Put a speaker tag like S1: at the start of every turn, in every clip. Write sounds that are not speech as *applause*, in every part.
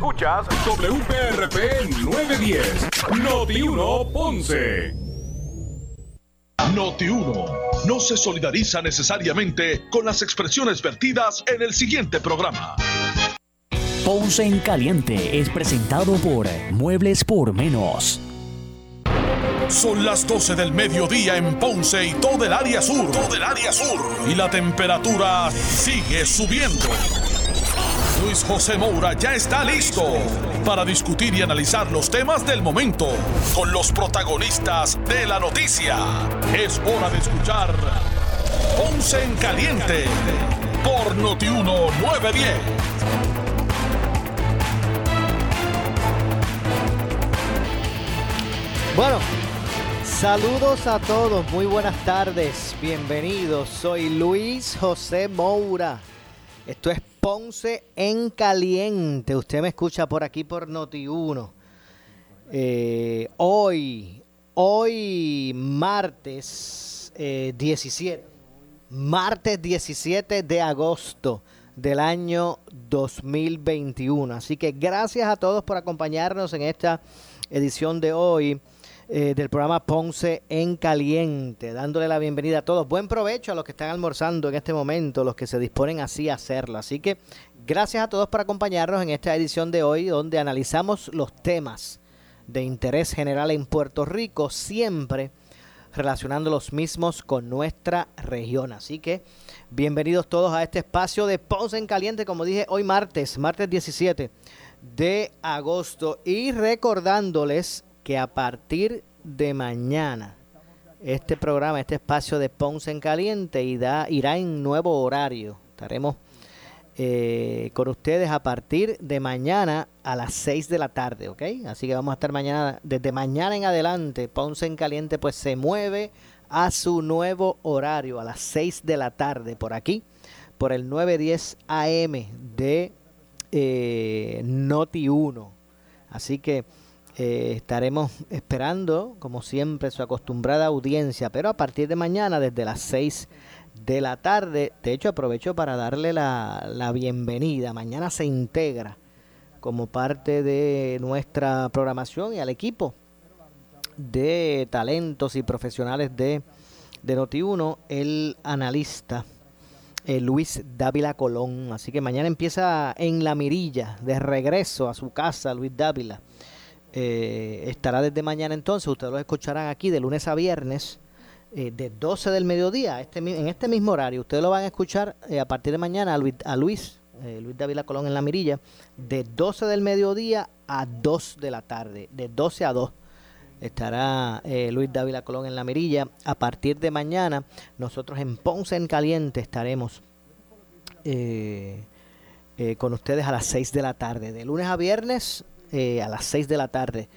S1: Escuchas WPRP 910, Noti 1 Ponce.
S2: Noti 1 no se solidariza necesariamente con las expresiones vertidas en el siguiente programa.
S3: Ponce en Caliente es presentado por Muebles por Menos.
S2: Son las 12 del mediodía en Ponce y todo el área sur. Todo el área sur. Y la temperatura sigue subiendo. Luis José Moura ya está listo para discutir y analizar los temas del momento con los protagonistas de la noticia. Es hora de escuchar Ponce en Caliente por Notiuno 910.
S4: Bueno, saludos a todos, muy buenas tardes, bienvenidos. Soy Luis José Moura. Esto es Ponce en Caliente. Usted me escucha por aquí por Noti1. Eh, hoy, hoy martes 17, eh, martes 17 de agosto del año 2021. Así que gracias a todos por acompañarnos en esta edición de hoy eh, del programa Ponce en Caliente, dándole la bienvenida a todos. Buen provecho a los que están almorzando en este momento, los que se disponen así a hacerlo. Así que gracias a todos por acompañarnos en esta edición de hoy, donde analizamos los temas de interés general en Puerto Rico, siempre relacionando los mismos con nuestra región. Así que bienvenidos todos a este espacio de Ponce en Caliente, como dije, hoy martes, martes 17 de agosto. Y recordándoles que a partir de mañana este programa, este espacio de Ponce en Caliente irá, en nuevo horario. Estaremos eh, con ustedes a partir de mañana a las 6 de la tarde, ¿ok? Así que vamos a estar mañana, desde mañana en adelante, Ponce en Caliente pues se mueve a su nuevo horario a las 6 de la tarde por aquí, por el 910 AM de eh, Noti 1. Así que eh, estaremos esperando, como siempre, su acostumbrada audiencia, pero a partir de mañana, desde las 6 de la tarde, de hecho aprovecho para darle la, la bienvenida. Mañana se integra como parte de nuestra programación y al equipo de talentos y profesionales de, de Noti1, el analista eh, Luis Dávila Colón. Así que mañana empieza en la mirilla, de regreso a su casa, Luis Dávila. Eh, estará desde mañana entonces, ustedes lo escucharán aquí de lunes a viernes, eh, de 12 del mediodía, este, en este mismo horario. Ustedes lo van a escuchar eh, a partir de mañana a Luis, Luis, Luis Colón en la mirilla, de 12 del mediodía a 2 de la tarde, de 12 a 2 estará Luis Dávila Colón en la mirilla. A partir de mañana, nosotros en Ponce en Caliente estaremos con ustedes a las 6 de la tarde. De lunes a viernes, eh, a las 6 de la tarde,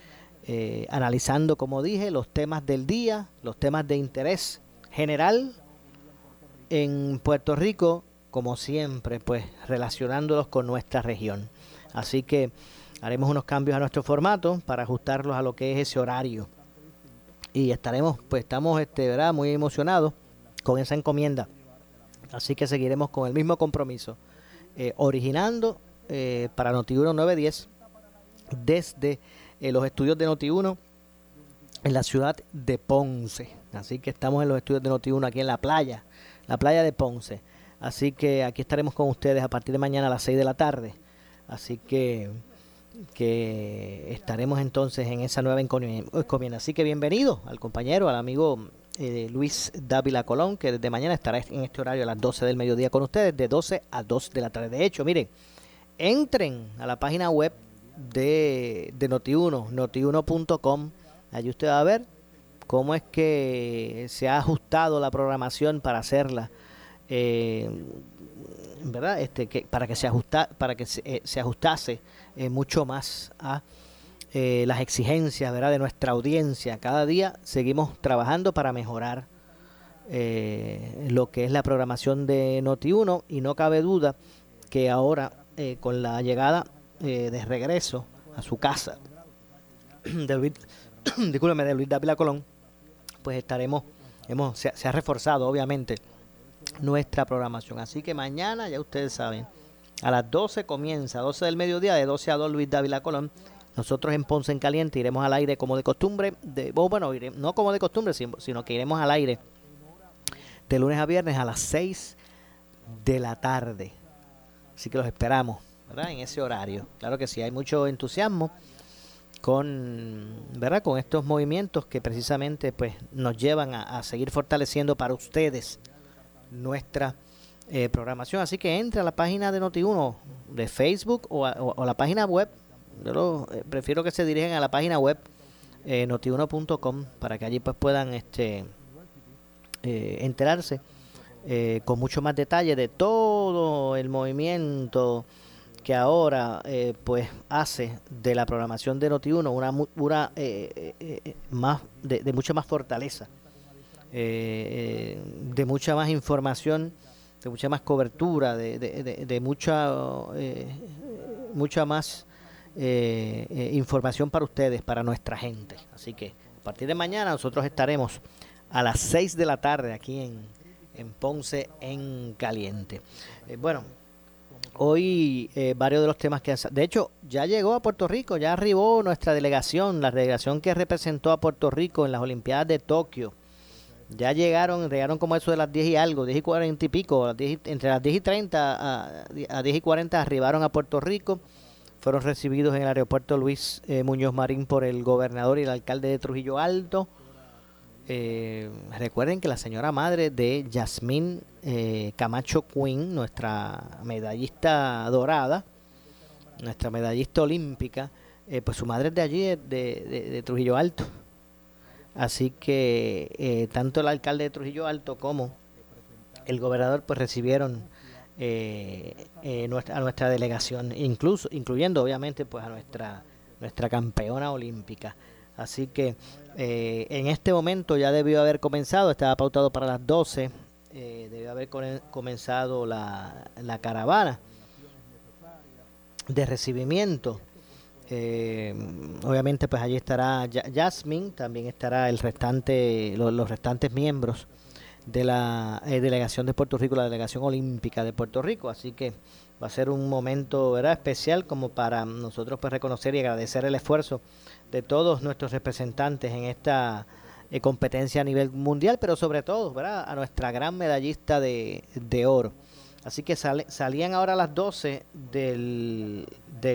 S4: eh, analizando, como dije, los temas del día, los temas de interés general en Puerto Rico, como siempre, pues relacionándolos con nuestra región. Así que haremos unos cambios a nuestro formato para ajustarlos a lo que es ese horario. Y estaremos, pues estamos, este, ¿verdad? Muy emocionados con esa encomienda. Así que seguiremos con el mismo compromiso, eh, originando para Notiuno 910 desde eh, los estudios de Noti1 en la ciudad de Ponce. Así que estamos en los estudios de Noti1 aquí en la playa, la playa de Ponce. Así que aquí estaremos con ustedes a partir de mañana a las 6 de la tarde. Así que, que estaremos entonces en esa nueva encomienda. Así que bienvenido al compañero, al amigo eh, Luis Dávila Colón, que desde mañana estará en este horario a las 12 del mediodía con ustedes, de 12 a 2 de la tarde. De hecho, miren, entren a la página web de, de Noti1, notiuno.com. Allí usted va a ver cómo es que se ha ajustado la programación para hacerla. Eh, ¿verdad? Este, que, para que se ajusta, para que se, eh, ajustase eh, mucho más a las exigencias ¿verdad? de nuestra audiencia. Cada día seguimos trabajando para mejorar lo que es la programación de Noti1 y no cabe duda que ahora con la llegada eh, de regreso a su casa *clears throat* de Luis, *clears throat* de Luis Dávila Colón, pues estaremos, hemos, se, ha reforzado obviamente nuestra programación. Así que mañana, ya ustedes saben, A las 12 comienza, 12 del mediodía, de 12 a 2 Luis Dávila Colón. Nosotros en Ponce en Caliente iremos al aire como de costumbre, de, bueno, no como de costumbre, sino que iremos al aire de lunes a viernes a las 6 de la tarde. Así que los esperamos, En ese horario. Claro que sí, hay mucho entusiasmo con, ¿verdad? Con estos movimientos que precisamente pues, nos llevan a, seguir fortaleciendo para ustedes nuestra eh, programación. Así que entre a la página de Noti1 de Facebook o a, la página web. Yo eh, prefiero que se dirijan a la página web eh, noti1.com para que allí pues puedan este eh, enterarse con mucho más detalle de todo el movimiento que ahora eh, pues hace de la programación de Noti1 una, una más de, mucha más fortaleza de mucha más información de mucha más cobertura de, de mucha mucha más información para ustedes para nuestra gente así que a partir de mañana nosotros estaremos a las 6 de la tarde aquí en, en Ponce en Caliente. Eh, bueno, hoy eh, varios de los temas que han... De hecho, ya llegó a Puerto Rico, ya arribó nuestra delegación, la delegación que representó a Puerto Rico en las Olimpiadas de Tokio. Ya llegaron, llegaron como eso de las 10 y algo, 10 y 40 y pico, entre las 10 y 30 a, a 10 y 40 arribaron a Puerto Rico fueron recibidos en el aeropuerto Luis eh, Muñoz Marín por el gobernador y el alcalde de Trujillo Alto. Eh, recuerden que la señora madre de Yasmín eh, Camacho Quinn, nuestra medallista dorada, nuestra medallista olímpica, eh, pues su madre es de allí, de, Trujillo Alto. Así que tanto el alcalde de Trujillo Alto como el gobernador pues recibieron a nuestra delegación, incluso incluyendo obviamente pues a nuestra nuestra campeona olímpica. Así que eh, en este momento ya debió haber comenzado, estaba pautado para las 12, eh, debió haber comenzado la, la, caravana de recibimiento. Eh, obviamente pues allí estará Jasmine, también estará el restante, los, restantes miembros de la delegación de Puerto Rico, la delegación olímpica de Puerto Rico, así que va a ser un momento ¿verdad? especial como para nosotros pues reconocer y agradecer el esfuerzo de todos nuestros representantes en esta eh, competencia a nivel mundial, pero sobre todo ¿verdad? a nuestra gran medallista de, oro. Así que salían ahora a las 12 del,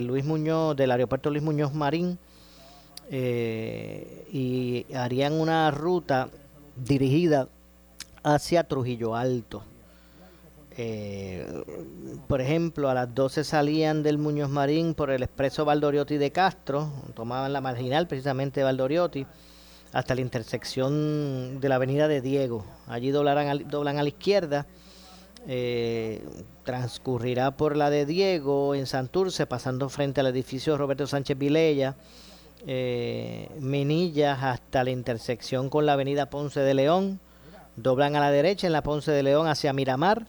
S4: Luis Muñoz, del aeropuerto Luis Muñoz Marín eh, y harían una ruta dirigida hacia Trujillo Alto. Eh, por ejemplo, a las 12 salían del Muñoz Marín por el expreso Valdoriotti de Castro, tomaban la marginal precisamente de Valdoriotti, hasta la intersección de la avenida de Diego. Allí doblarán, doblan a la izquierda, eh, transcurrirá por la de Diego en Santurce, pasando frente al edificio Roberto Sánchez Vilella, eh, Minillas hasta la intersección con la avenida Ponce de León, doblan a la derecha en la Ponce de León hacia Miramar,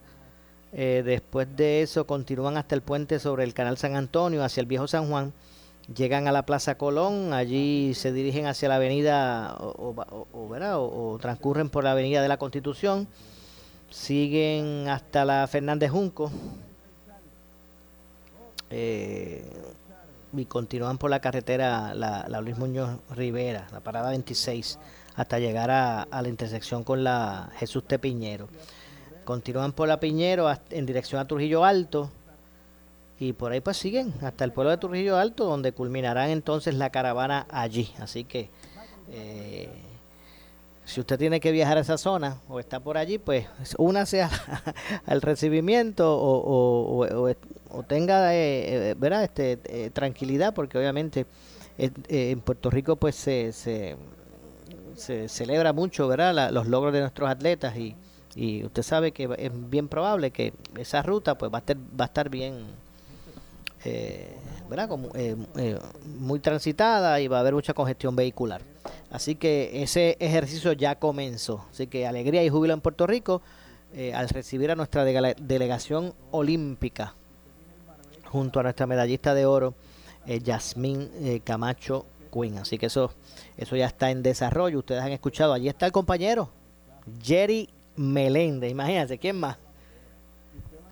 S4: eh, después de eso continúan hasta el puente sobre el canal San Antonio, hacia el viejo San Juan. Llegan a la Plaza Colón, allí se dirigen hacia la avenida o, o, transcurren por la avenida de la Constitución. Siguen hasta la Fernández Junco. Eh, y continúan por la carretera la, Luis Muñoz Rivera, la parada 26, hasta llegar a, la intersección con la Jesús Tepiñero. Continúan por la Piñero en dirección a Trujillo Alto y por ahí pues siguen hasta el pueblo de Trujillo Alto donde culminarán entonces la caravana allí. Así que eh, si usted tiene que viajar a esa zona o está por allí, pues únase *laughs* al recibimiento o, o, tenga eh, eh Este, eh, tranquilidad porque obviamente en Puerto Rico pues se, se, celebra mucho ¿verdad? los logros de nuestros atletas y y usted sabe que es bien probable que esa ruta pues va a estar, va a estar bien eh, ¿verdad? Como, eh, eh, muy transitada y va a haber mucha congestión vehicular. Así que ese ejercicio ya comenzó. Así que alegría y júbilo en Puerto Rico al recibir a nuestra delegación olímpica junto a nuestra medallista de oro Yasmín Camacho Quinn. Así que eso eso ya está en desarrollo. Ustedes han escuchado. Allí está el compañero Jerry Meléndez, imagínense, ¿quién más?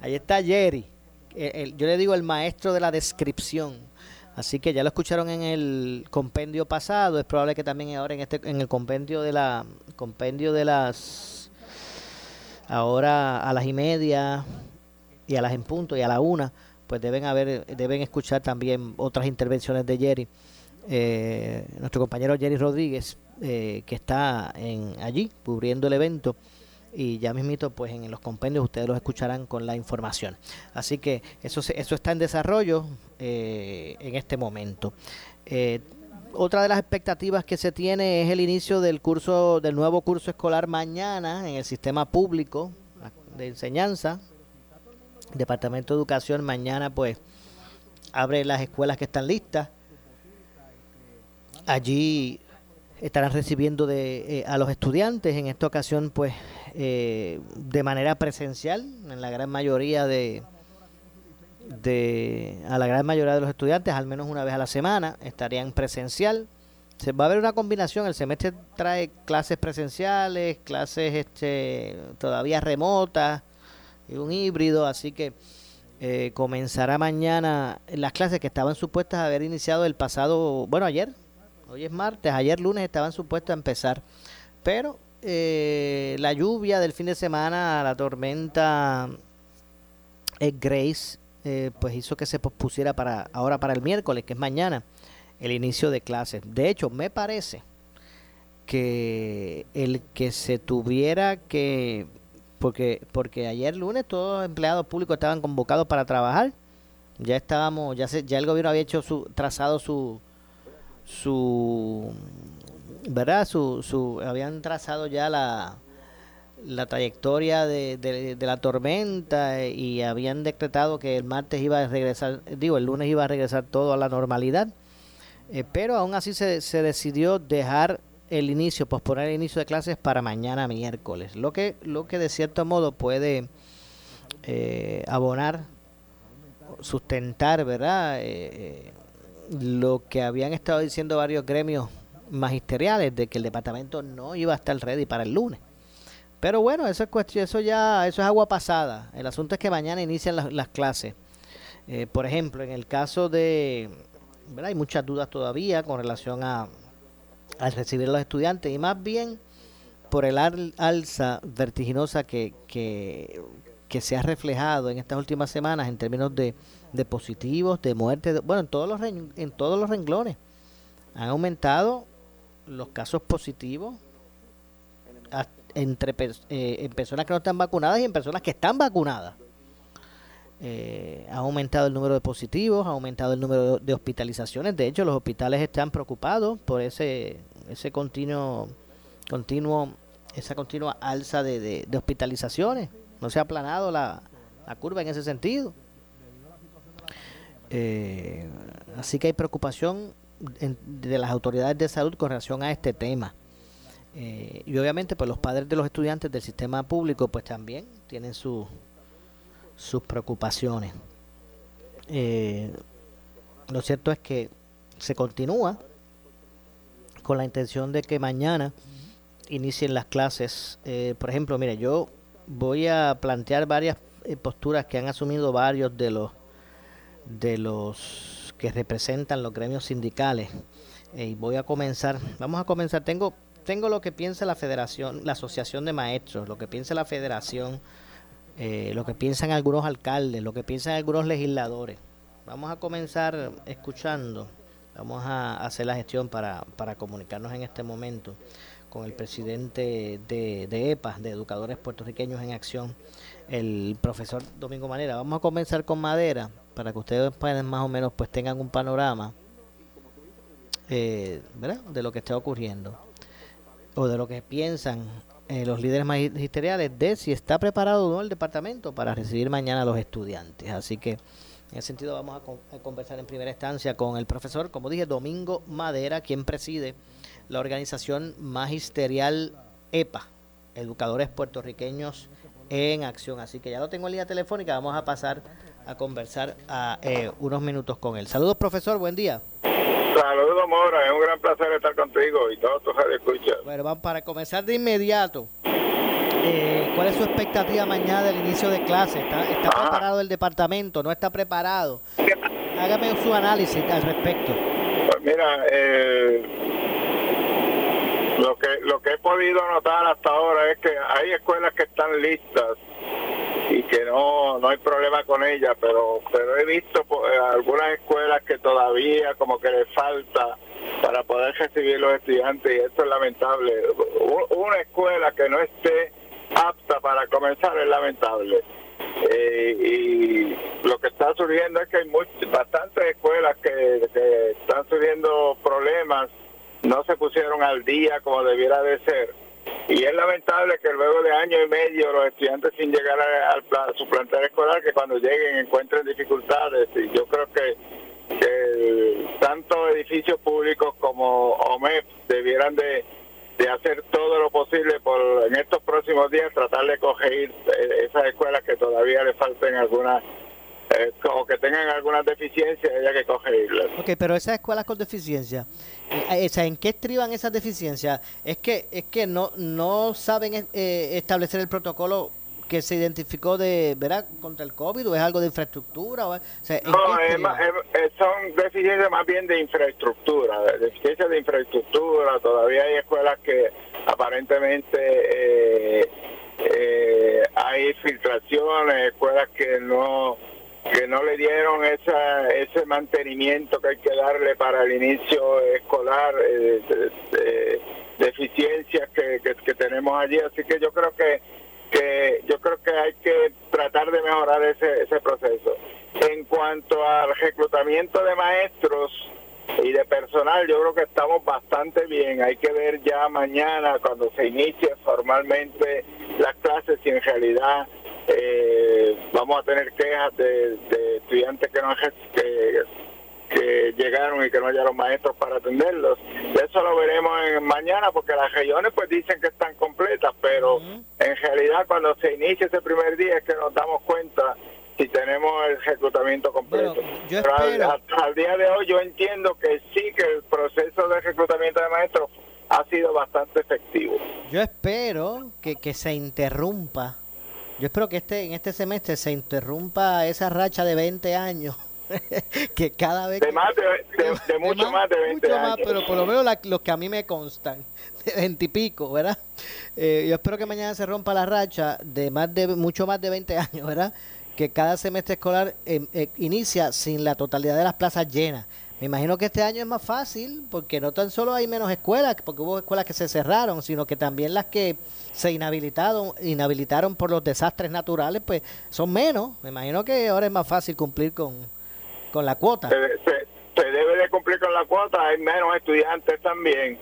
S4: Ahí está Jerry. yo le digo el maestro de la descripción. Así que ya lo escucharon en el compendio pasado, es probable que también ahora en este en el compendio de la compendio de las ahora a las y media y a las en punto y a la una, pues deben haber deben escuchar también otras intervenciones de Jerry. Eh, nuestro compañero Jerry Rodríguez, eh, que está en allí cubriendo el evento y ya mismito pues en los compendios ustedes los escucharán con la información. Así que eso, eso está en desarrollo eh, en este momento. Eh, otra de las expectativas que se tiene es el inicio del curso del nuevo curso escolar mañana en el sistema público de enseñanza. Departamento de Educación mañana pues abre las escuelas que están listas. Allí estarán recibiendo de, eh, a los estudiantes en esta ocasión pues eh, de manera presencial en la gran mayoría de, a la gran mayoría de los estudiantes al menos una vez a la semana estarían presencial. Se va a haber una combinación el semestre trae clases presenciales clases este todavía remotas y un híbrido así que eh, comenzará mañana las clases que estaban supuestas a haber iniciado el pasado bueno ayer Hoy es martes, ayer lunes estaban supuestos a empezar, pero eh, la lluvia del fin de semana, la tormenta eh, Grace, eh, pues hizo que se pospusiera para ahora para el miércoles, que es mañana, el inicio de clases. De hecho, me parece que el que se tuviera que porque porque ayer lunes todos los empleados públicos estaban convocados para trabajar ya estábamos ya se, ya el gobierno había hecho su trazado su su verdad su, su habían trazado ya la la trayectoria de, de, la tormenta y habían decretado que el martes iba a regresar, digo, el lunes iba a regresar todo a la normalidad, eh, pero aún así se, se decidió dejar el inicio, posponer el inicio de clases para mañana miércoles, lo que, lo que de cierto modo puede eh, abonar, sustentar, ¿verdad? Eh, lo que habían estado diciendo varios gremios magisteriales de que el departamento no iba a estar ready para el lunes. Pero bueno, eso es cuestión, eso ya, eso es agua pasada. El asunto es que mañana inician las, clases. Eh, por ejemplo, en el caso de, ¿verdad? hay muchas dudas todavía con relación a al recibir a los estudiantes y más bien por el alza vertiginosa que, que, que se ha reflejado en estas últimas semanas en términos de de positivos, de muertes, bueno, en todos los en todos los renglones han aumentado los casos positivos entre eh, en personas que no están vacunadas y en personas que están vacunadas. Eh, ha aumentado el número de positivos, ha aumentado el número de hospitalizaciones. De hecho, los hospitales están preocupados por ese ese continuo continuo esa continua alza de, de, hospitalizaciones. No se ha aplanado la, la curva en ese sentido. Eh, así que hay preocupación de las autoridades de salud con relación a este tema. Eh, y obviamente pues los padres de los estudiantes del sistema público pues también tienen sus preocupaciones. Eh, lo cierto es que se continúa con la intención de que mañana inicien las clases. por ejemplo, mire, yo voy a plantear varias posturas que han asumido varios de los de los que representan los gremios sindicales. y voy a comenzar, vamos a comenzar, tengo, tengo lo que piensa la federación, la asociación de maestros, lo que piensa la federación, eh, lo que piensan algunos alcaldes, lo que piensan algunos legisladores. Vamos a comenzar escuchando, vamos a hacer la gestión para, para comunicarnos en este momento con el presidente de, de EPA, de Educadores Puertorriqueños en Acción, el profesor Domingo Manera. Vamos a comenzar con Madera para que ustedes puedan más o menos pues tengan un panorama eh, de lo que está ocurriendo o de lo que piensan eh, los líderes magisteriales de si está preparado o no el departamento para recibir mañana a los estudiantes. Así que en ese sentido vamos a, conversar en primera instancia con el profesor, como dije, Domingo Madera, quien preside la organización magisterial EPA, Educadores Puertorriqueños en Acción. Así que ya lo tengo en línea telefónica, vamos a pasar a conversar a, eh, unos minutos con él. Saludos, profesor, buen día.
S5: Saludos, Mora, es un gran placer estar contigo y todos tus escuchas.
S4: Bueno, vamos para comenzar de inmediato. Eh, ¿Cuál es su expectativa mañana del inicio de clase? ¿Está, está
S5: Ah.
S4: preparado el departamento? ¿No está preparado? Hágame su análisis al respecto.
S5: Pues mira, eh, lo que lo que he podido notar hasta ahora es que hay escuelas que están listas y que no no hay problema con ellas, pero pero he visto pues, algunas escuelas que todavía como que les falta para poder recibir los estudiantes y esto es lamentable. Una escuela que no esté apta para comenzar es lamentable. Eh, y lo que está surgiendo es que hay much- bastantes escuelas que, que están surgiendo problemas, no se pusieron al día como debiera de ser. Y es lamentable que luego de año y medio los estudiantes sin llegar a, su plantel escolar, que cuando lleguen encuentren dificultades. Y yo creo que, que tanto edificios públicos como OMEP debieran de, de hacer todo lo posible por en estos próximos días tratar de coger eh, esas escuelas que todavía le falten algunas eh, o que tengan algunas deficiencias haya que cogerlas.
S4: Ok, pero esas escuelas con deficiencia, eh, esa, ¿en qué estriban esas deficiencias? Es que es que no no saben eh, establecer el protocolo que se identificó de, ¿verdad? Contra el COVID o es algo de infraestructura o, es- o sea, ¿en
S5: No, es más- es- son deficiencias más bien de infraestructura, de- deficiencias de infraestructura. Todavía hay escuelas que aparentemente eh, eh, hay filtraciones, escuelas que no que no le dieron esa, ese mantenimiento que hay que darle para el inicio escolar, eh, de- de- deficiencias que, que, que tenemos allí. Así que yo creo que que yo creo que hay que tratar de mejorar ese, ese proceso. En cuanto al reclutamiento de maestros y de personal, yo creo que estamos bastante bien. Hay que ver ya mañana cuando se inicie formalmente las clases si en realidad eh, vamos a tener quejas de, de estudiantes que no que, que llegaron y que no hallaron maestros para atenderlos. Eso lo veremos en mañana porque las regiones pues dicen que están completas, pero en realidad cuando se inicia ese primer día es que nos damos cuenta si tenemos el reclutamiento completo.
S4: Bueno, yo
S5: al- al día de hoy yo entiendo que sí que el proceso de reclutamiento de maestros ha sido bastante efectivo.
S4: Yo espero que, que se interrumpa. Yo espero que este en este semestre se interrumpa esa racha de 20 años. *laughs* que cada vez
S5: De más de, de- de mucho más de 20
S4: mucho más,
S5: años.
S4: pero por lo menos la- los que a mí me constan, *laughs* de 20 y pico, ¿verdad? Eh, yo espero que mañana se rompa la racha de más de mucho más de 20 años, ¿verdad? Que cada semestre escolar eh, eh, inicia sin la totalidad de las plazas llenas. Me imagino que este año es más fácil porque no tan solo hay menos escuelas, porque hubo escuelas que se cerraron, sino que también las que se inhabilitaron, inhabilitaron por los desastres naturales, pues son menos. Me imagino que ahora es más fácil cumplir con, con la cuota.
S5: se, se- debe de cumplir con la cuota, hay menos estudiantes también.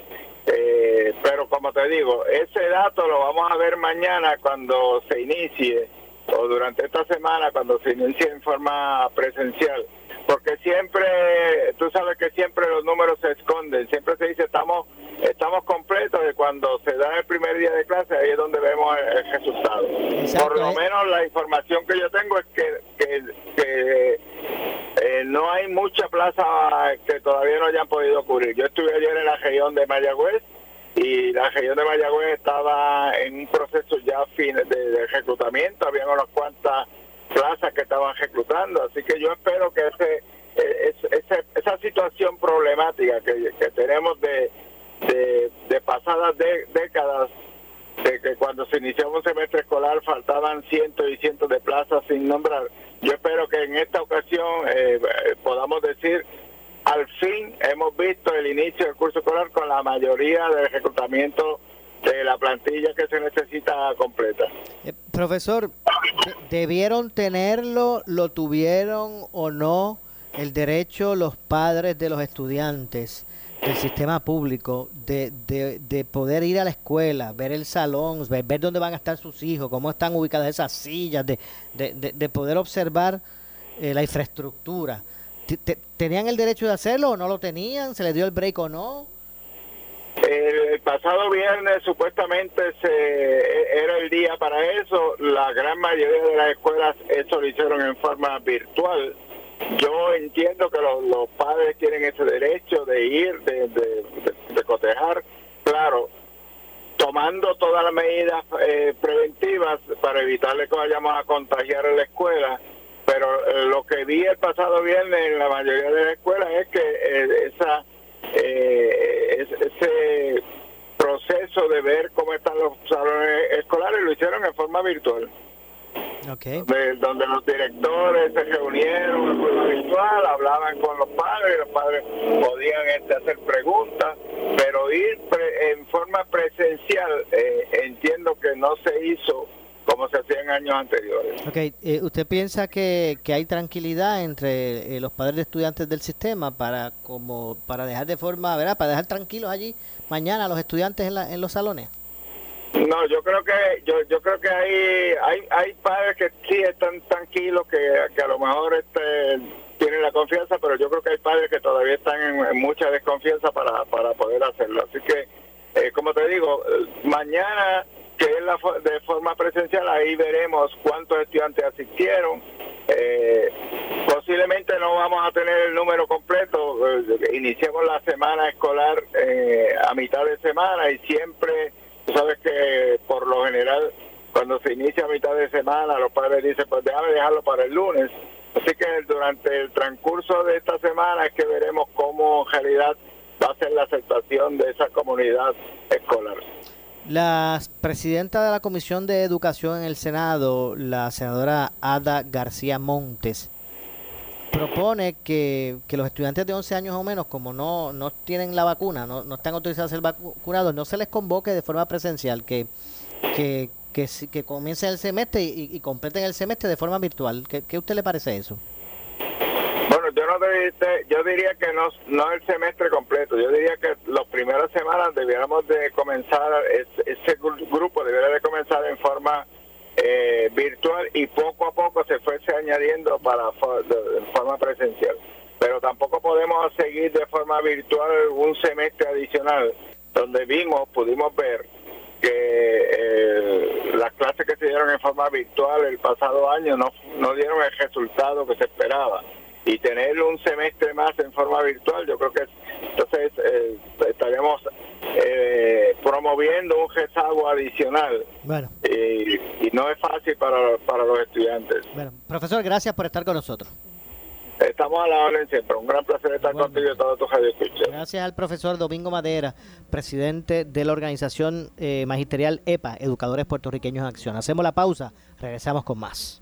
S5: Eh, pero como te digo, ese dato lo vamos a ver mañana cuando se inicie o durante esta semana cuando se inicie en forma presencial. Porque siempre, tú sabes que siempre los números se esconden, siempre se dice estamos estamos completos y cuando se da el primer día de clase ahí es donde vemos el, el resultado.
S4: Exacto,
S5: Por lo
S4: eh.
S5: menos la información que yo tengo es que, que, que eh, no hay mucha plaza que todavía no hayan podido cubrir. Yo estuve ayer en la región de Mayagüez y la región de Mayagüez estaba en un proceso ya fin de, de reclutamiento, habían unas cuantas plazas que estaban reclutando, así que yo espero que ese, eh, es- ese- esa situación problemática que, que tenemos de, de, de pasadas de- décadas de que cuando se iniciaba un semestre escolar faltaban cientos y cientos de plazas sin nombrar. Yo espero que en esta ocasión eh, eh, podamos decir, al fin hemos visto el inicio del curso escolar con la mayoría del reclutamiento de la plantilla que se necesita completa.
S4: Eh, profesor, de- ¿debieron tenerlo, lo tuvieron o no el derecho los padres de los estudiantes del sistema público de, de, de poder ir a la escuela, ver el salón, ver, ver dónde van a estar sus hijos, cómo están ubicadas esas sillas, de, de, de- de poder observar eh, la infraestructura? Te- te- ¿Tenían el derecho de hacerlo o no lo tenían? ¿Se les dio el break o no?
S5: El pasado viernes supuestamente se, era el día para eso. La gran mayoría de las escuelas eso lo hicieron en forma virtual. Yo entiendo que los, padres tienen ese derecho de ir, de, de, de- de cotejar. Claro, tomando todas las medidas eh, preventivas para evitarle que vayamos a contagiar en la escuela. Pero eh, lo que vi el pasado viernes en la mayoría de las escuelas es que eh, esa ese proceso de ver cómo están los salones escolares lo hicieron en forma virtual.
S4: Okay.
S5: donde los directores se reunieron en forma virtual, hablaban con los padres, los padres podían este, hacer preguntas, pero ir en forma presencial eh, entiendo que no se hizo como se hacía en años anteriores.
S4: Okay. Eh, ¿Usted piensa que, que, hay tranquilidad entre eh, los padres de estudiantes del sistema para como para dejar de forma, ¿verdad? Para dejar tranquilos allí mañana a los estudiantes en, en los salones?
S5: No, yo creo que yo, yo creo que hay, hay hay padres que sí están tranquilos que, que a lo mejor este tienen la confianza, pero yo creo que hay padres que todavía están en, mucha desconfianza para, para poder hacerlo. Así que, eh, como te digo, mañana que es la, de forma presencial, ahí veremos cuántos estudiantes asistieron. Eh, posiblemente no vamos a tener el número completo. Eh, iniciamos la semana escolar a mitad de semana y siempre Tú sabes que por lo general cuando se inicia a mitad de semana los padres dicen pues déjame dejarlo para el lunes. Así que durante el transcurso de esta semana es que veremos cómo en realidad va a ser la aceptación de esa comunidad escolar.
S4: La presidenta de la Comisión de Educación en el Senado, la senadora Ada García Montes, propone que, los estudiantes de 11 años o menos, como no, no tienen la vacuna, no, no están autorizados a ser vacunados, no se les convoque de forma presencial, que, que, que, que comiencen el semestre y, completen el semestre de forma virtual. ¿Qué, qué usted le parece eso?
S5: Yo no yo diría que no, no el semestre completo, yo diría que las primeras semanas debiéramos de comenzar, ese grupo debería de comenzar en forma eh, virtual y poco a poco se fuese añadiendo para de, forma presencial. Pero tampoco podemos seguir de forma virtual un semestre adicional, donde vimos, pudimos ver que eh, las clases que se dieron en forma virtual el pasado año no, no dieron el resultado que se esperaba y tener un semestre más en forma virtual, yo creo que entonces eh, estaremos eh, promoviendo un rezago adicional.
S4: Bueno.
S5: Y, no es fácil para, para los estudiantes.
S4: Bueno, profesor, gracias por estar con nosotros.
S5: Estamos a la orden siempre. Un gran placer estar contigo y todos tus
S4: Gracias al profesor Domingo Madera, presidente de la organización eh, magisterial EPA, Educadores Puertorriqueños en Acción. Hacemos la pausa, regresamos con más.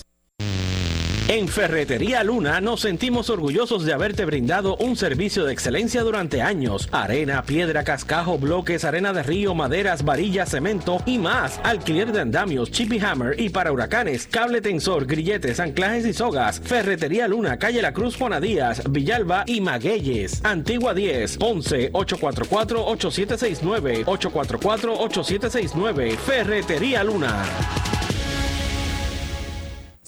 S6: En Ferretería Luna nos sentimos orgullosos de haberte brindado un servicio de excelencia durante años. Arena, piedra, cascajo, bloques, arena de río, maderas, varillas, cemento y más. Alquiler de andamios, chippy hammer y para huracanes, cable tensor, grilletes, anclajes y sogas. Ferretería Luna, calle La Cruz, Juana Díaz, Villalba y Magueyes. Antigua 10, 11 844-8769. 844-8769. Ferretería Luna.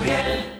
S7: Furiel.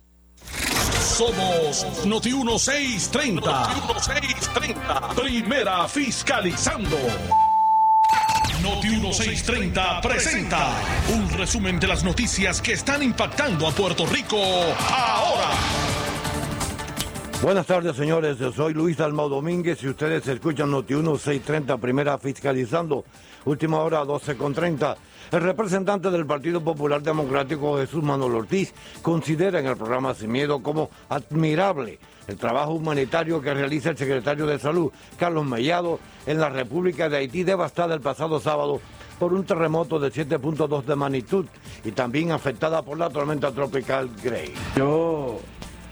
S2: Somos Noti 1630. Noti 1630. Primera fiscalizando. Noti 1630 presenta un resumen de las noticias que están impactando a Puerto Rico ahora.
S8: Buenas tardes, señores. Yo soy Luis Almao Domínguez y ustedes escuchan Noti 1630 Primera fiscalizando. Última hora 12.30. El representante del Partido Popular Democrático, Jesús Manuel Ortiz, considera en el programa Sin Miedo como admirable el trabajo humanitario que realiza el secretario de Salud, Carlos Mellado, en la República de Haití, devastada el pasado sábado por un terremoto de 7.2 de magnitud y también afectada por la tormenta tropical Gray.
S9: Yo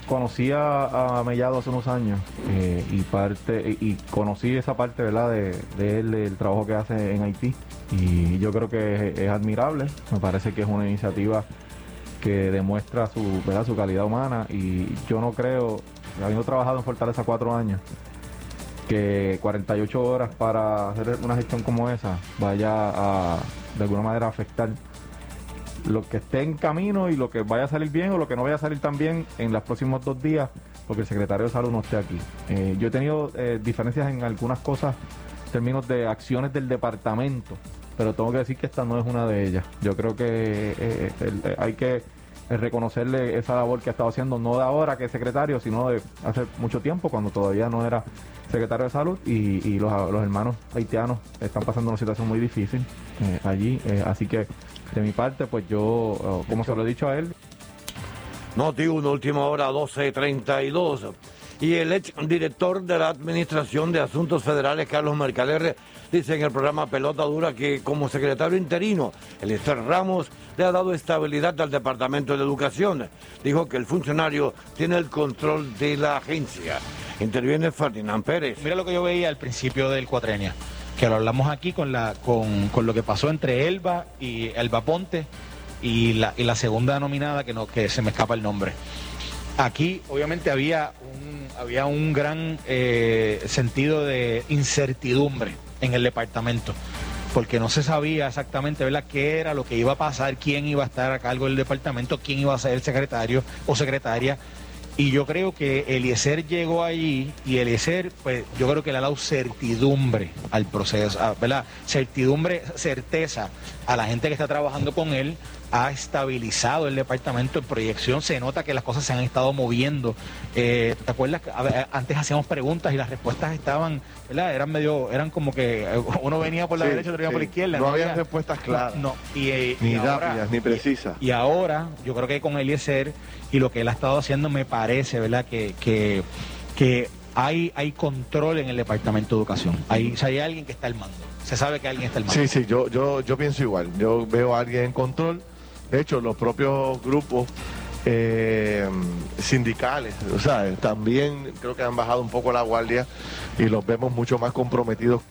S9: conocí a, Mellado hace unos años eh, y parte y, conocí esa parte verdad de, de él el trabajo que hace en Haití y yo creo que es, admirable me parece que es una iniciativa que demuestra su ¿verdad? su calidad humana y yo no creo habiendo trabajado en Fortaleza cuatro años que 48 horas para hacer una gestión como esa vaya a de alguna manera afectar lo que esté en camino y lo que vaya a salir bien o lo que no vaya a salir tan bien en los próximos dos días porque el secretario de salud no esté aquí. Eh, yo he tenido eh, diferencias en algunas cosas en términos de acciones del departamento, pero tengo que decir que esta no es una de ellas. Yo creo que eh, hay que reconocerle esa labor que ha estado haciendo, no de ahora que es secretario, sino de hace mucho tiempo, cuando todavía no era secretario de salud y, los, hermanos haitianos están pasando una situación muy difícil allí. así que de mi parte, pues yo, oh, como se lo he dicho a él.
S8: Noti una última hora 12.32. Y el ex director de la Administración de Asuntos Federales, Carlos Mercader, dice en el programa Pelota Dura que como secretario interino, el Esther Ramos le ha dado estabilidad al Departamento de Educación. Dijo que el funcionario tiene el control de la agencia. Interviene Ferdinand Pérez.
S10: Mira lo que yo veía al principio del cuatrenio que lo hablamos aquí con, la, con, lo que pasó entre Elba y Elba Ponte y la, y la segunda nominada que, no, que se me escapa el nombre. Aquí obviamente había un, había un gran eh, sentido de incertidumbre en el departamento porque no se sabía exactamente ¿verdad? qué era lo que iba a pasar, quién iba a estar a cargo del departamento, quién iba a ser el secretario o secretaria y yo creo que Eliezer llegó allí y Eliezer, pues yo creo que le ha dado certidumbre al proceso, ¿verdad? Certidumbre, certeza a la gente que está trabajando con él, ha estabilizado el departamento en proyección, se nota que las cosas se han estado moviendo. Eh, ¿Te acuerdas? Que antes hacíamos preguntas y las respuestas estaban, ¿verdad? Eran medio, eran como que uno venía por la derecha, otro venía por la izquierda.
S11: No, había respuestas claras.
S10: No, Y,
S11: eh, ni rápidas, ni precisas.
S10: Y, ahora, yo creo que con Eliezer y lo que él ha estado haciendo me parece, ¿verdad? Que, que, que hay, hay control en el Departamento de Educación. Hay, hay alguien que está al mando. Se sabe que alguien está al mando.
S11: Sí, sí, yo, yo, yo pienso igual. Yo veo a alguien en control. De hecho, los propios grupos eh, sindicales, o sea, también creo que han bajado un poco la guardia y los vemos mucho más comprometidos.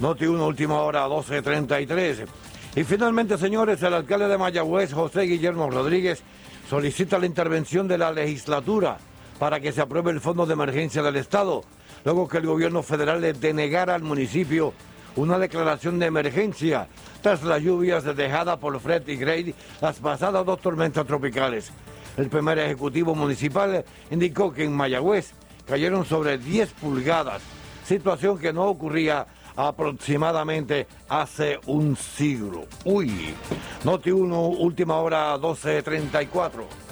S8: Noti una última hora, 12.33. Y finalmente, señores, el alcalde de Mayagüez, José Guillermo Rodríguez, solicita la intervención de la legislatura para que se apruebe el Fondo de Emergencia del Estado, luego que el gobierno federal le denegara al municipio una declaración de emergencia tras las lluvias dejadas por Fred y Grady las pasadas dos tormentas tropicales. El primer ejecutivo municipal indicó que en Mayagüez cayeron sobre 10 pulgadas, situación que no ocurría aproximadamente hace un siglo. Uy, Noti 1, última hora 12.34.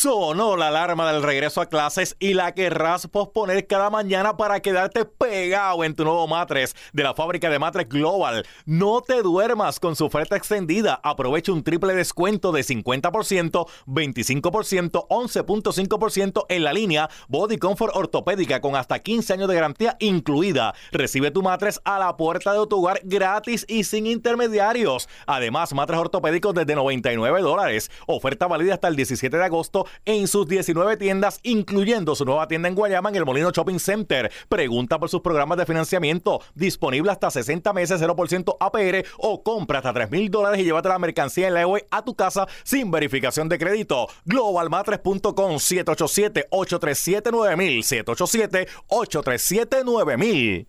S12: Sonó la alarma del regreso a clases y la querrás posponer cada mañana para quedarte pegado en tu nuevo matres de la fábrica de matres Global. No te duermas con su oferta extendida. Aprovecha un triple descuento de 50%, 25%, 11.5% en la línea Body Comfort Ortopédica con hasta 15 años de garantía incluida. Recibe tu matres a la puerta de tu hogar gratis y sin intermediarios. Además, matres ortopédicos desde 99 dólares. Oferta válida hasta el 17 de agosto en sus 19 tiendas, incluyendo su nueva tienda en Guayama en el Molino Shopping Center. Pregunta por sus programas de financiamiento, disponible hasta 60 meses, 0% APR o compra hasta 3 mil dólares y llévate la mercancía en la web a tu casa sin verificación de crédito. Globalmatres.com 787-837-9000, 787-837-9000.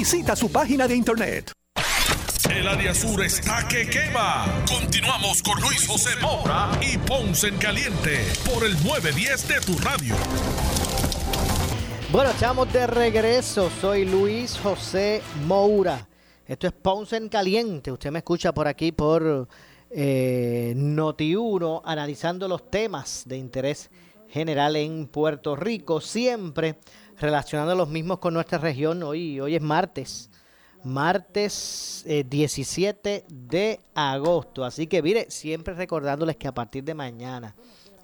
S13: Visita su página de internet.
S2: El área sur está que quema. Continuamos con Luis José Moura y Ponce en Caliente por el 910 de tu radio.
S4: Bueno, estamos de regreso. Soy Luis José Moura. Esto es Ponce en Caliente. Usted me escucha por aquí por eh, Noti1 analizando los temas de interés general en Puerto Rico, siempre relacionando los mismos con nuestra región. Hoy, hoy es martes, martes 17 eh, de agosto. Así que mire, siempre recordándoles que a partir de mañana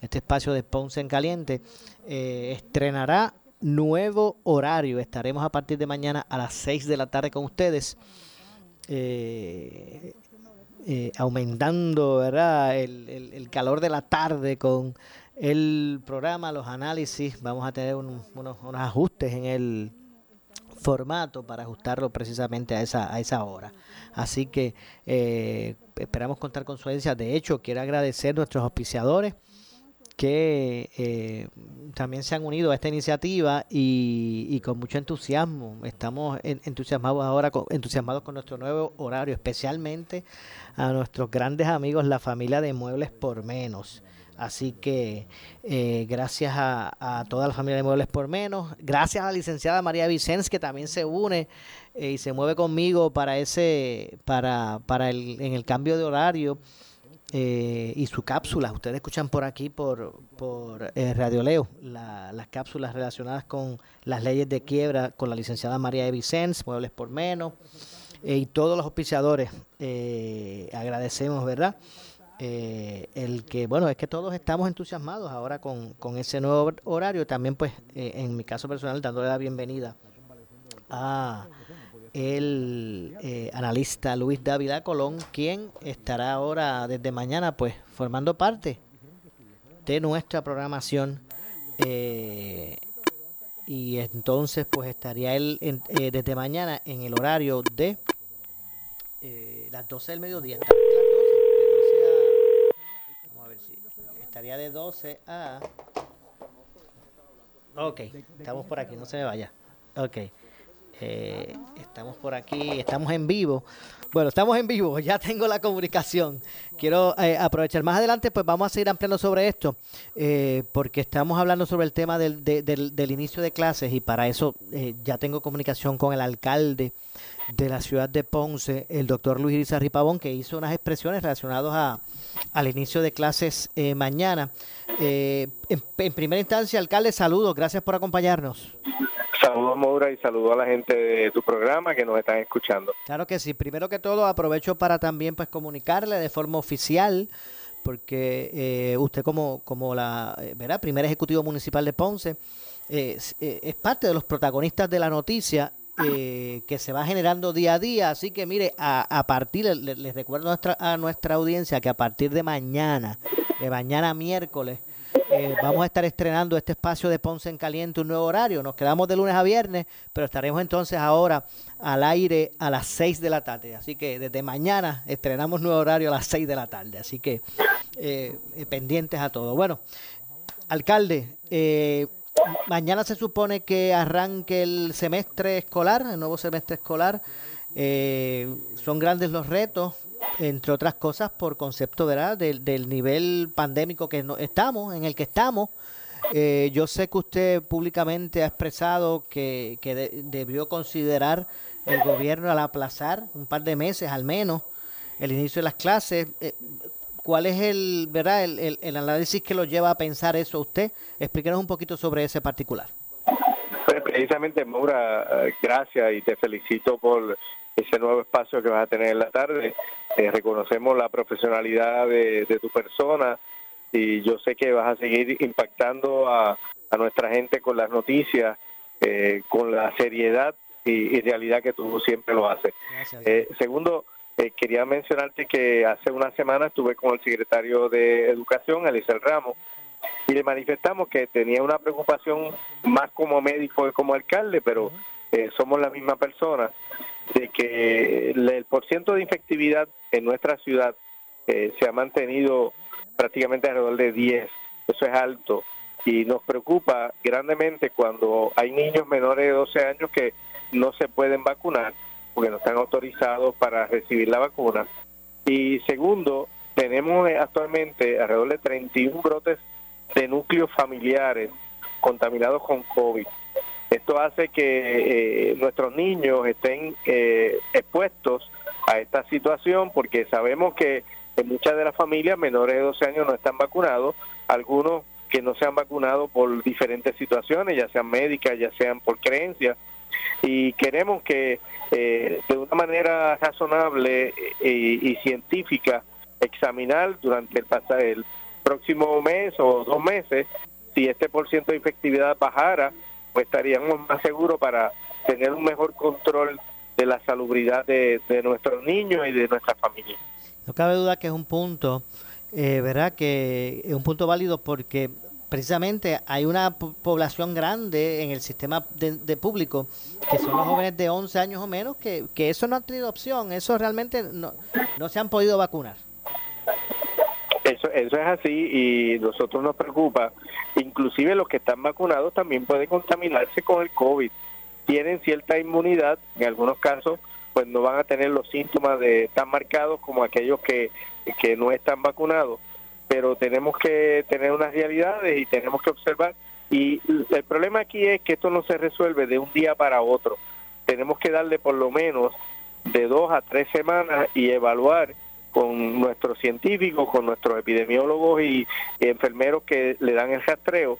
S4: este espacio de Ponce en Caliente eh, estrenará nuevo horario. Estaremos a partir de mañana a las 6 de la tarde con ustedes. Eh, aumentando ¿verdad? el, calor de la tarde con el programa, los análisis, vamos a tener unos, ajustes en el formato para ajustarlo precisamente a esa, a esa hora. Así que eh, esperamos contar con su audiencia. De hecho, quiero agradecer a nuestros auspiciadores que eh, también se han unido a esta iniciativa y, con mucho entusiasmo. Estamos entusiasmados ahora, entusiasmados con nuestro nuevo horario, especialmente a nuestros grandes amigos, la familia de Muebles por Menos. Así que eh, gracias a, toda la familia de Muebles por Menos, gracias a la licenciada María Vicens que también se une eh, y se mueve conmigo para ese, para, para el, en el cambio de horario eh, y su cápsula. Ustedes escuchan por aquí por, por Radio Leo las cápsulas relacionadas con las leyes de quiebra con la licenciada María Vicens, Muebles por Menos y todos los auspiciadores. agradecemos, ¿verdad? Eh, el que, bueno, es que todos estamos entusiasmados ahora con, ese nuevo horario. También, pues, eh, en mi caso personal, dándole la bienvenida a el eh, analista Luis David Colón, quien estará ahora desde mañana, pues, formando parte de nuestra programación. y entonces, pues, estaría él desde mañana en el horario de las 12 del mediodía. De 12 a... Ok, estamos por aquí, no se me vaya. Ok, eh, estamos por aquí, estamos en vivo. Bueno, estamos en vivo, *laughs* ya tengo la comunicación. Quiero eh, aprovechar más adelante, pues vamos a seguir ampliando sobre esto, eh, porque estamos hablando sobre el tema del, del, del, inicio de clases y para eso ya tengo comunicación con el alcalde de la ciudad de Ponce, el doctor Luis Irizarri Pavón, que hizo unas expresiones relacionadas a, al inicio de clases mañana. Eh, en, primera instancia, alcalde, saludos, gracias por acompañarnos.
S14: Saludos, Moura, y saludos a la gente de tu programa que nos están escuchando.
S4: Claro que sí. Primero que todo, aprovecho para también pues comunicarle de forma oficial porque eh, usted como, como la ¿verdad? primer ejecutivo municipal de Ponce es parte de los protagonistas de la noticia eh, que se va generando día a día. Así que mire, a, partir, les, recuerdo a nuestra, a nuestra audiencia que a partir de mañana, de mañana miércoles, eh, vamos a estar estrenando este espacio de Ponce en Caliente, un nuevo horario. Nos quedamos de lunes a viernes, pero estaremos entonces ahora al aire a las 6 de la tarde. Así que desde mañana estrenamos nuevo horario a las 6 de la tarde. Así que eh, pendientes a todo. Bueno, alcalde, eh, mañana se supone que arranque el semestre escolar, el nuevo semestre escolar. Son grandes los retos, entre otras cosas, por concepto ¿verdad? Del, del nivel pandémico que no, estamos, en el que estamos. Eh, yo sé que usted públicamente ha expresado que, debió considerar el gobierno al aplazar un par de meses al menos el inicio de las clases. Eh, ¿Cuál es el, verdad, el, el, análisis que lo lleva a pensar eso usted? Explíquenos un poquito sobre ese particular.
S14: Pues precisamente, Maura, eh, gracias y te felicito por ese nuevo espacio que vas a tener en la tarde. Eh, reconocemos la profesionalidad de, tu persona y yo sé que vas a seguir impactando a, nuestra gente con las noticias, eh, con la seriedad y, y realidad que tú siempre lo haces. Eh, segundo, eh, quería mencionarte que hace una semana estuve con el secretario de Educación, Elisel Ramos, y le manifestamos que tenía una preocupación más como médico que como alcalde, pero somos la misma persona, de que el, porciento de infectividad en nuestra ciudad eh, se ha mantenido prácticamente alrededor de 10. Eso es alto y nos preocupa grandemente cuando hay niños menores de 12 años que no se pueden vacunar porque no están autorizados para recibir la vacuna. Y segundo, tenemos eh, actualmente alrededor de 31 brotes de núcleos familiares contaminados con COVID. Esto hace que eh, nuestros niños estén eh, expuestos a esta situación porque sabemos que en muchas de las familias menores de 12 años no están vacunados, algunos que no se han vacunado por diferentes situaciones, ya sean médicas, ya sean por creencias, y queremos que eh, de una manera razonable eh, y, científica examinar durante el, el próximo mes o dos meses si este por ciento de efectividad bajara, pues estaríamos más seguros para tener un mejor control de la salubridad de, nuestros niños y de nuestras familias.
S4: No cabe duda que es un punto, eh, ¿verdad? Que es un punto válido porque precisamente hay una po- población grande en el sistema de, de público que son los jóvenes de 11 años o menos que, que eso no han tenido opción, eso realmente no, no se han podido vacunar.
S14: Eso, eso es así y nosotros nos preocupa. Inclusive los que están vacunados también pueden contaminarse con el COVID. Tienen cierta inmunidad, en algunos casos pues no van a tener los síntomas de tan marcados como aquellos que, que no están vacunados. Pero tenemos que tener unas realidades y tenemos que observar. Y el problema aquí es que esto no se resuelve de un día para otro. Tenemos que darle por lo menos de dos a tres semanas y evaluar con nuestros científicos, con nuestros epidemiólogos y, enfermeros que le dan el rastreo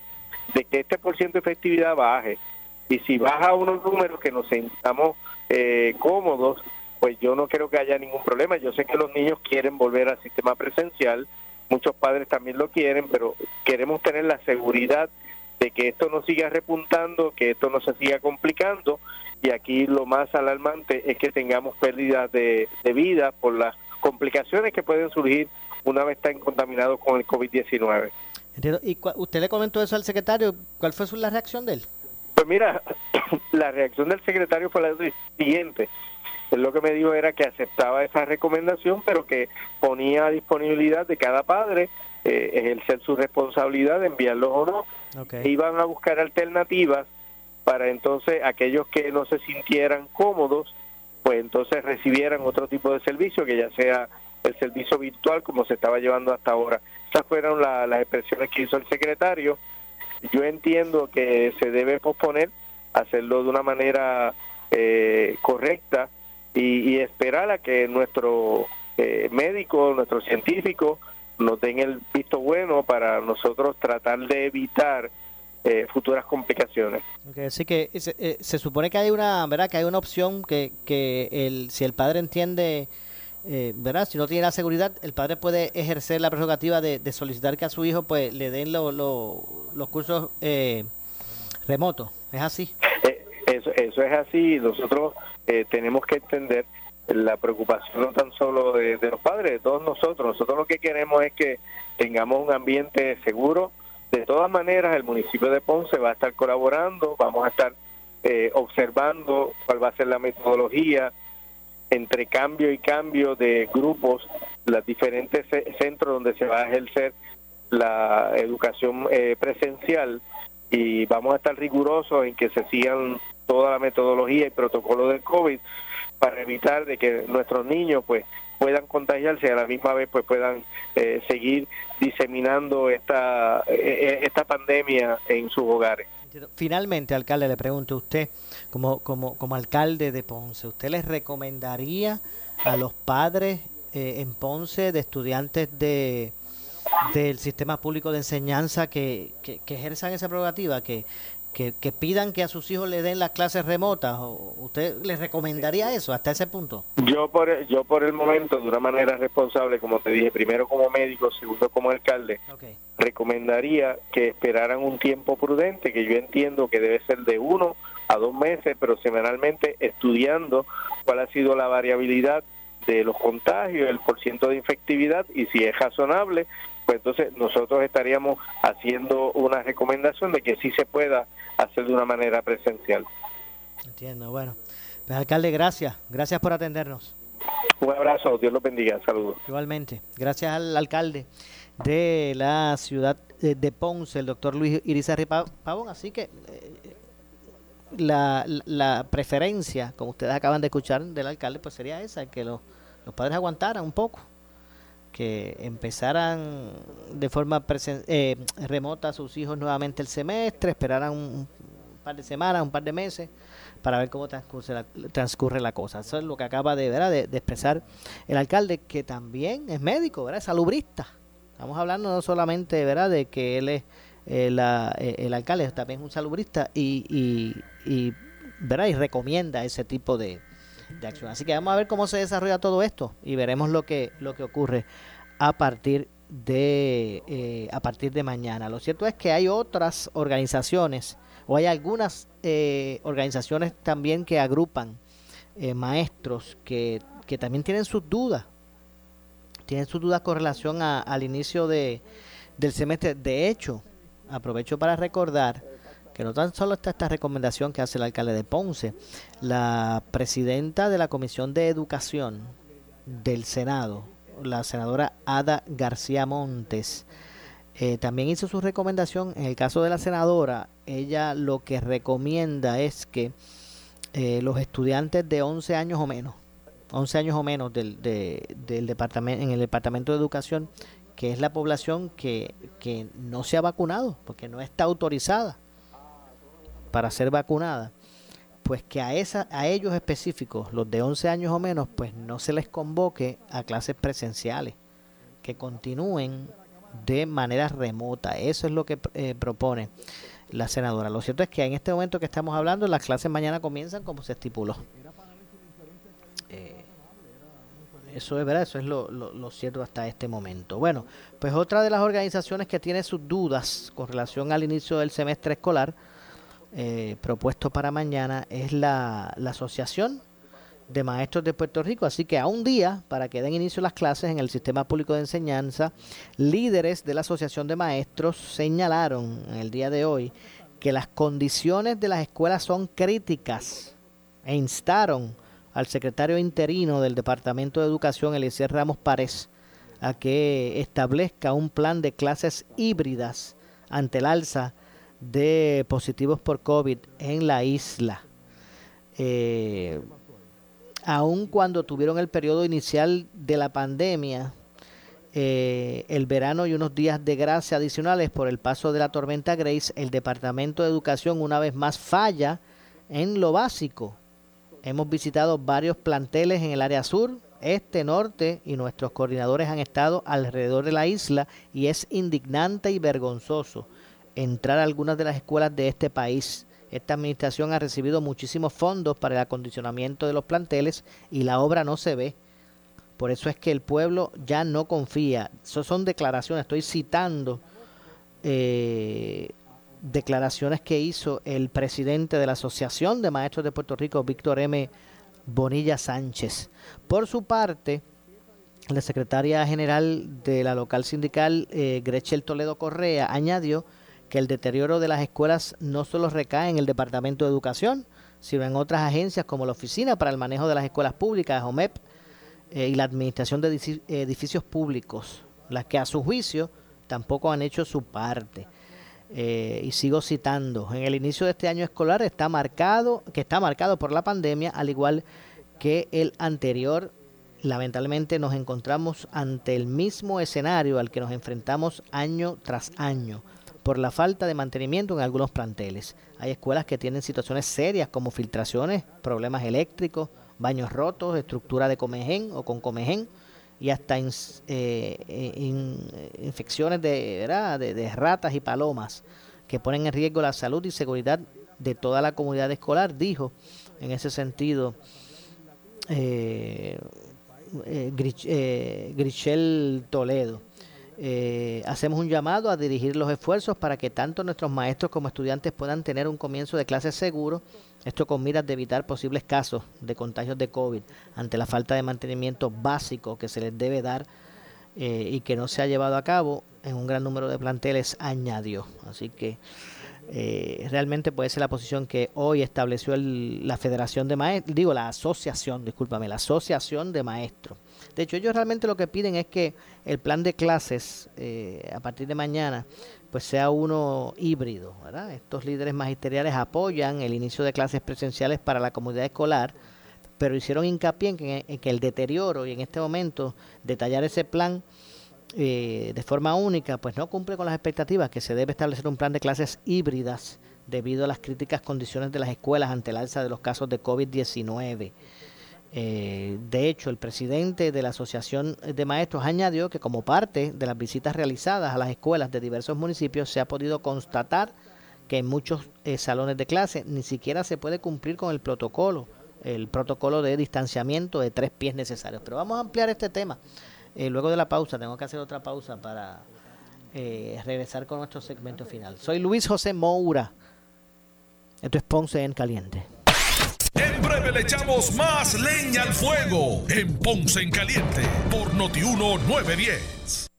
S14: de que este por ciento de efectividad baje. Y si baja unos números que nos sintamos eh, cómodos, pues yo no creo que haya ningún problema. Yo sé que los niños quieren volver al sistema presencial, muchos padres también lo quieren, pero queremos tener la seguridad de que esto no siga repuntando, que esto no se siga complicando y aquí lo más alarmante es que tengamos pérdidas de, de vida por las complicaciones que pueden surgir una vez están contaminados con el COVID-19.
S4: Entiendo. ¿Y usted le comentó eso al secretario? ¿Cuál fue su, la reacción de él?
S14: Pues mira, *coughs* la reacción del secretario fue la siguiente. Él lo que me dijo era que aceptaba esa recomendación, pero que ponía a disponibilidad de cada padre eh, ejercer su responsabilidad de enviarlos o no. E iban a buscar alternativas para entonces aquellos que no se sintieran cómodos, pues entonces recibieran otro tipo de servicio, que ya sea el servicio virtual como se estaba llevando hasta ahora. Esas fueron la- las expresiones que hizo el secretario. Yo entiendo que se debe posponer, hacerlo de una manera eh, correcta y, y esperar a que nuestro eh, médico, nuestro científico nos den el visto bueno para nosotros tratar de evitar eh, futuras complicaciones.
S4: Así que se, eh, se supone que hay una, ¿verdad? Que hay una opción que, que el, si el padre entiende, eh, ¿verdad? Si no tiene la seguridad, el padre puede ejercer la prerrogativa de, de solicitar que a su hijo pues le den lo- lo- los cursos eh, remotos. ¿Es así?
S14: Eh, Eso, eso es así. Nosotros eh, tenemos que entender la preocupación no tan solo de, de los padres, de todos nosotros. Nosotros lo que queremos es que tengamos un ambiente seguro. De todas maneras, el municipio de Ponce va a estar colaborando, vamos a estar eh, observando cuál va a ser la metodología entre cambio y cambio de grupos, los diferentes ce- centros donde se va a ejercer la educación eh, presencial. Y vamos a estar rigurosos en que se sigan toda la metodología y protocolo del COVID para evitar de que nuestros niños pues puedan contagiarse y a la misma vez pues puedan eh, seguir diseminando esta eh, esta pandemia en sus hogares.
S4: Finalmente, alcalde, le pregunto a usted, como, como, como alcalde de Ponce, ¿usted les recomendaría a los padres eh, en Ponce de estudiantes de del sistema público de enseñanza que, que, que ejerzan esa prerrogativa, que, que, que pidan que a sus hijos le den las clases remotas? ¿O ¿Usted les recomendaría eso hasta ese punto?
S14: Yo por yo por el momento de una manera responsable, como te dije, primero como médico, segundo como alcalde, recomendaría que esperaran un tiempo prudente, que yo entiendo que debe ser de uno a dos meses, pero semanalmente estudiando cuál ha sido la variabilidad de los contagios, el porciento de infectividad y si es razonable, pues entonces nosotros estaríamos haciendo una recomendación de que sí se pueda hacer de una manera presencial.
S4: Entiendo, bueno. Pues alcalde, gracias. Gracias por atendernos.
S14: Un abrazo, Dios los bendiga, saludos.
S4: Igualmente, gracias al alcalde de la ciudad de Ponce, el doctor Luis Irizarry Pavón. Así que eh, la, la, preferencia, como ustedes acaban de escuchar del alcalde, pues sería esa, que los, los padres aguantaran un poco, que empezaran de forma eh, remota a sus hijos nuevamente el semestre, esperaran un, par de semanas, un par de meses, para ver cómo transcurre la, transcurre la cosa. Eso es lo que acaba de, ¿verdad? de, expresar el alcalde, que también es médico, ¿verdad? es salubrista. Estamos hablando no solamente ¿verdad? de que él es eh, eh, el alcalde, también es un salubrista y, y, y, ¿verdad? y recomienda ese tipo de, Así que vamos a ver cómo se desarrolla todo esto y veremos lo que, lo que ocurre a partir de eh, a partir de mañana. Lo cierto es que hay otras organizaciones o hay algunas eh, organizaciones también que agrupan eh, maestros que, que, también tienen sus dudas. Tienen sus dudas con relación al inicio de, del semestre. De hecho, aprovecho para recordar que no tan solo está esta recomendación que hace el alcalde de Ponce, la presidenta de la Comisión de Educación del Senado, la senadora Ada García Montes, eh, también hizo su recomendación. En el caso de la senadora, ella lo que recomienda es que eh, los estudiantes de 11 años o menos, 11 años o menos del, del departamento, en el Departamento de Educación, que es la población que, que no se ha vacunado, porque no está autorizada para ser vacunada, pues que a, esa, a ellos específicos, los de 11 años o menos, pues no se les convoque a clases presenciales, que continúen de manera remota. Eso es lo que eh, propone la senadora. Lo cierto es que en este momento que estamos hablando, las clases mañana comienzan como se estipuló. Eh, eso es verdad, eso es lo, lo, cierto hasta este momento. Bueno, pues otra de las organizaciones que tiene sus dudas con relación al inicio del semestre escolar, eh, propuesto para mañana es la, la, Asociación de Maestros de Puerto Rico. Así que a un día, para que den inicio las clases en el sistema público de enseñanza, líderes de la Asociación de Maestros señalaron en el día de hoy que las condiciones de las escuelas son críticas e instaron al secretario interino del Departamento de Educación, Eliezer Ramos Párez, a que establezca un plan de clases híbridas ante el alza de positivos por COVID en la isla. Eh, aun cuando tuvieron el periodo inicial de la pandemia, eh, el verano y unos días de gracia adicionales por el paso de la tormenta Grace, el Departamento de Educación una vez más falla en lo básico. Hemos visitado varios planteles en el área sur, este, norte y nuestros coordinadores han estado alrededor de la isla y es indignante y vergonzoso entrar a algunas de las escuelas de este país. Esta administración ha recibido muchísimos fondos para el acondicionamiento de los planteles y la obra no se ve. Por eso es que el pueblo ya no confía. Eso son declaraciones, estoy citando eh, declaraciones que hizo el presidente de la Asociación de Maestros de Puerto Rico, Víctor M. Bonilla Sánchez. Por su parte, la secretaria general de la local sindical, eh, Toledo Correa, añadió que el deterioro de las escuelas no solo recae en el Departamento de Educación, sino en otras agencias como la Oficina para el Manejo de las Escuelas Públicas, OMEP, eh, y la Administración de Edificios Públicos, las que a su juicio tampoco han hecho su parte. Eh, y sigo citando, en el inicio de este año escolar está marcado, que está marcado por la pandemia, al igual que el anterior, lamentablemente nos encontramos ante el mismo escenario al que nos enfrentamos año tras año por la falta de mantenimiento en algunos planteles. Hay escuelas que tienen situaciones serias como filtraciones, problemas eléctricos, baños rotos, estructura de comején o con comején y hasta eh, eh, infecciones de, de, ratas y palomas que ponen en riesgo la salud y seguridad de toda la comunidad escolar, dijo en ese sentido eh, eh Toledo. Eh, hacemos un llamado a dirigir los esfuerzos para que tanto nuestros maestros como estudiantes puedan tener un comienzo de clases seguro, esto con miras de evitar posibles casos de contagios de COVID ante la falta de mantenimiento básico que se les debe dar eh, y que no se ha llevado a cabo en un gran número de planteles, añadió. Así que eh, realmente puede ser la posición que hoy estableció la Federación de Maestros, digo la asociación, discúlpame, la Asociación de Maestros. De hecho, ellos realmente lo que piden es que el plan de clases eh, a partir de mañana pues sea uno híbrido. ¿verdad? Estos líderes magisteriales apoyan el inicio de clases presenciales para la comunidad escolar, pero hicieron hincapié en que, en que el deterioro y en este momento detallar ese plan eh, de forma única, pues no cumple con las expectativas, que se debe establecer un plan de clases híbridas debido a las críticas condiciones de las escuelas ante el alza de los casos de COVID-19. Eh, de hecho, el presidente de la Asociación de Maestros añadió que como parte de las visitas realizadas a las escuelas de diversos municipios se ha podido constatar que en muchos eh, salones de clase ni siquiera se puede cumplir con el protocolo, el protocolo de distanciamiento de tres pies necesarios. Pero vamos a ampliar este tema eh, luego de la pausa, tengo que hacer otra pausa para eh, regresar con nuestro segmento final. Soy Luis José Moura. Esto es Ponce en Caliente.
S2: En breve le echamos más leña al fuego en Ponce en Caliente por Notiuno 910.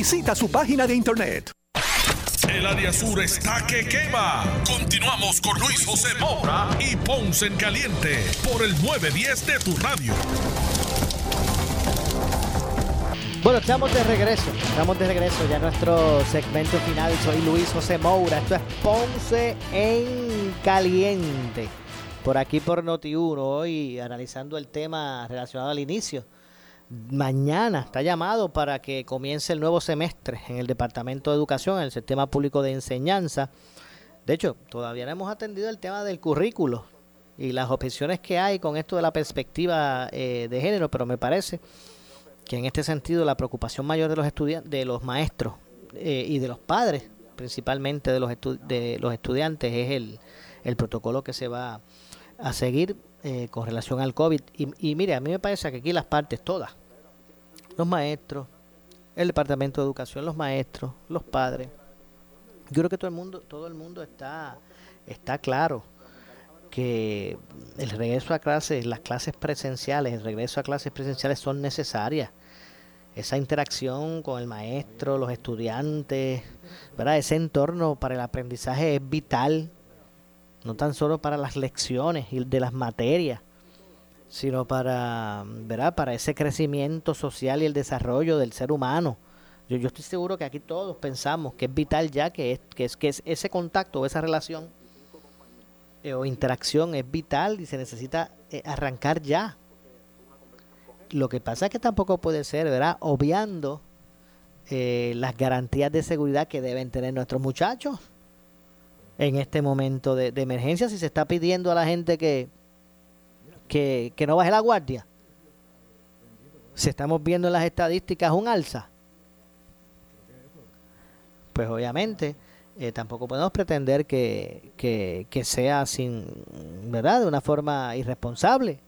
S13: Visita su página de internet.
S2: El área sur está que quema. Continuamos con Luis José Moura y Ponce en Caliente por el 910 de tu radio.
S4: Bueno, estamos de regreso. Estamos de regreso ya en nuestro segmento final. Soy Luis José Moura. Esto es Ponce en Caliente. Por aquí por Noti1, hoy analizando el tema relacionado al inicio mañana está llamado para que comience el nuevo semestre en el Departamento de Educación, en el Sistema Público de Enseñanza. De hecho, todavía no hemos atendido el tema del currículo y las objeciones que hay con esto de la perspectiva eh, de género, pero me parece que en este sentido la preocupación mayor de los estudiantes, de los maestros eh, y de los padres, principalmente de los, de los estudiantes, es el, el protocolo que se va a seguir eh, con relación al COVID. Y, y, mire, a mí me parece que aquí las partes todas, los maestros, el departamento de educación, los maestros, los padres, yo creo que todo el mundo, todo el mundo está, está claro que el regreso a clases, las clases presenciales, el regreso a clases presenciales son necesarias. Esa interacción con el maestro, los estudiantes, ¿verdad? ese entorno para el aprendizaje es vital no tan solo para las lecciones y de las materias, sino para, ¿verdad? para ese crecimiento social y el desarrollo del ser humano. Yo, yo estoy seguro que aquí todos pensamos que es vital ya que es, que es, que es ese contacto o esa relación eh, o interacción es vital y se necesita eh, arrancar ya. Lo que pasa es que tampoco puede ser, ¿verdad? Obviando eh, las garantías de seguridad que deben tener nuestros muchachos en este momento de, emergencia si se está pidiendo a la gente que, que, no baje la guardia? Si estamos viendo en las estadísticas un alza, pues obviamente eh, tampoco podemos pretender que, que, sea sin, ¿verdad? De una forma irresponsable.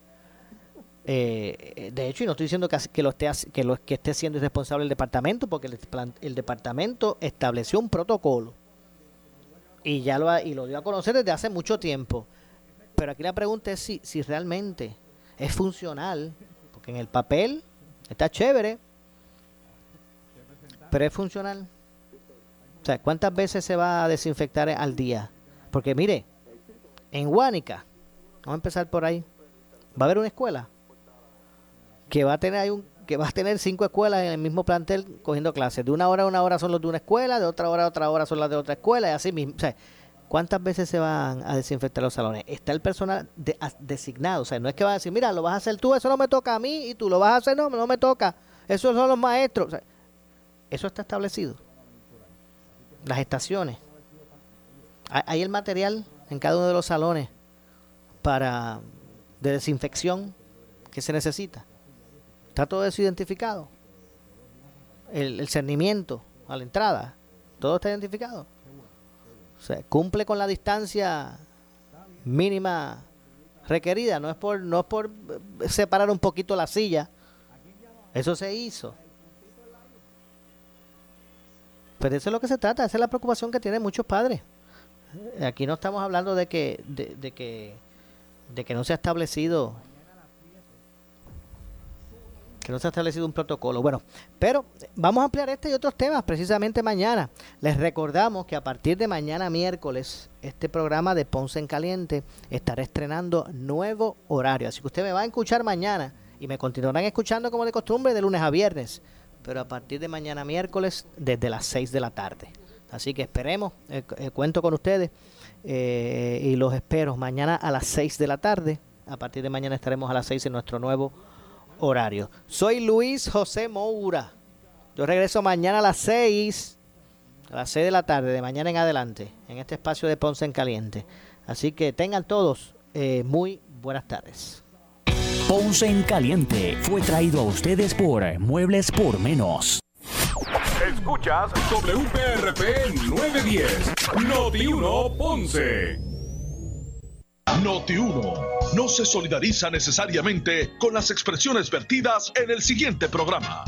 S4: Eh, de hecho, y no estoy diciendo que, que, lo esté, que, lo, que esté siendo irresponsable el departamento, porque el, el departamento estableció un protocolo y ya lo, y lo dio a conocer desde hace mucho tiempo. Pero aquí la pregunta es si, si realmente es funcional, porque en el papel está chévere, pero es funcional. O sea, ¿cuántas veces se va a desinfectar al día? Porque mire, en Huánica, vamos a empezar por ahí, va a haber una escuela que va a tener que va a tener cinco escuelas en el mismo plantel cogiendo clases. De una hora a una hora son los de una escuela, de otra hora a otra hora son las de otra escuela, y así mismo. O sea, ¿cuántas veces se van a desinfectar los salones? Está el personal designado. O sea, no es que va a decir, mira, lo vas a hacer tú, eso no me toca a mí, y tú lo vas a hacer, no, no me toca. Esos son los maestros. Eso está establecido. las estaciones. Hay el material en cada uno de los salones para de desinfección que se necesita. Está todo eso identificado. El, el cernimiento a la entrada, todo está identificado. O sea, cumple con la distancia mínima requerida. No es por, no es por separar un poquito la silla. Eso se hizo. Pero eso es lo que se trata, esa es la preocupación que tienen muchos padres. Aquí no estamos hablando de que, de, que, de que no se ha establecido que no se ha establecido un protocolo. Bueno, pero vamos a ampliar este y otros temas precisamente mañana. Les recordamos que a partir de mañana miércoles, este programa de Ponce en Caliente estará estrenando nuevo horario. Así que usted me va a escuchar mañana y me continuarán escuchando como de costumbre de lunes a viernes, pero a partir de mañana miércoles desde las 6 de la tarde. Así que esperemos, eh, eh, cuento con ustedes eh, y los espero mañana a las 6 de la tarde. A partir de mañana estaremos a las 6 en nuestro nuevo horario. Soy Luis José Moura. Yo regreso mañana a las 6, a las 6 de la tarde, de mañana en adelante, en este espacio de Ponce en Caliente. Así que tengan todos muy buenas tardes.
S3: Ponce en Caliente fue traído a ustedes por Muebles por Menos.
S1: Escuchas WPRP 910, Noti 1 Ponce.
S2: Noti 1 no se solidariza necesariamente con las expresiones vertidas en el siguiente programa.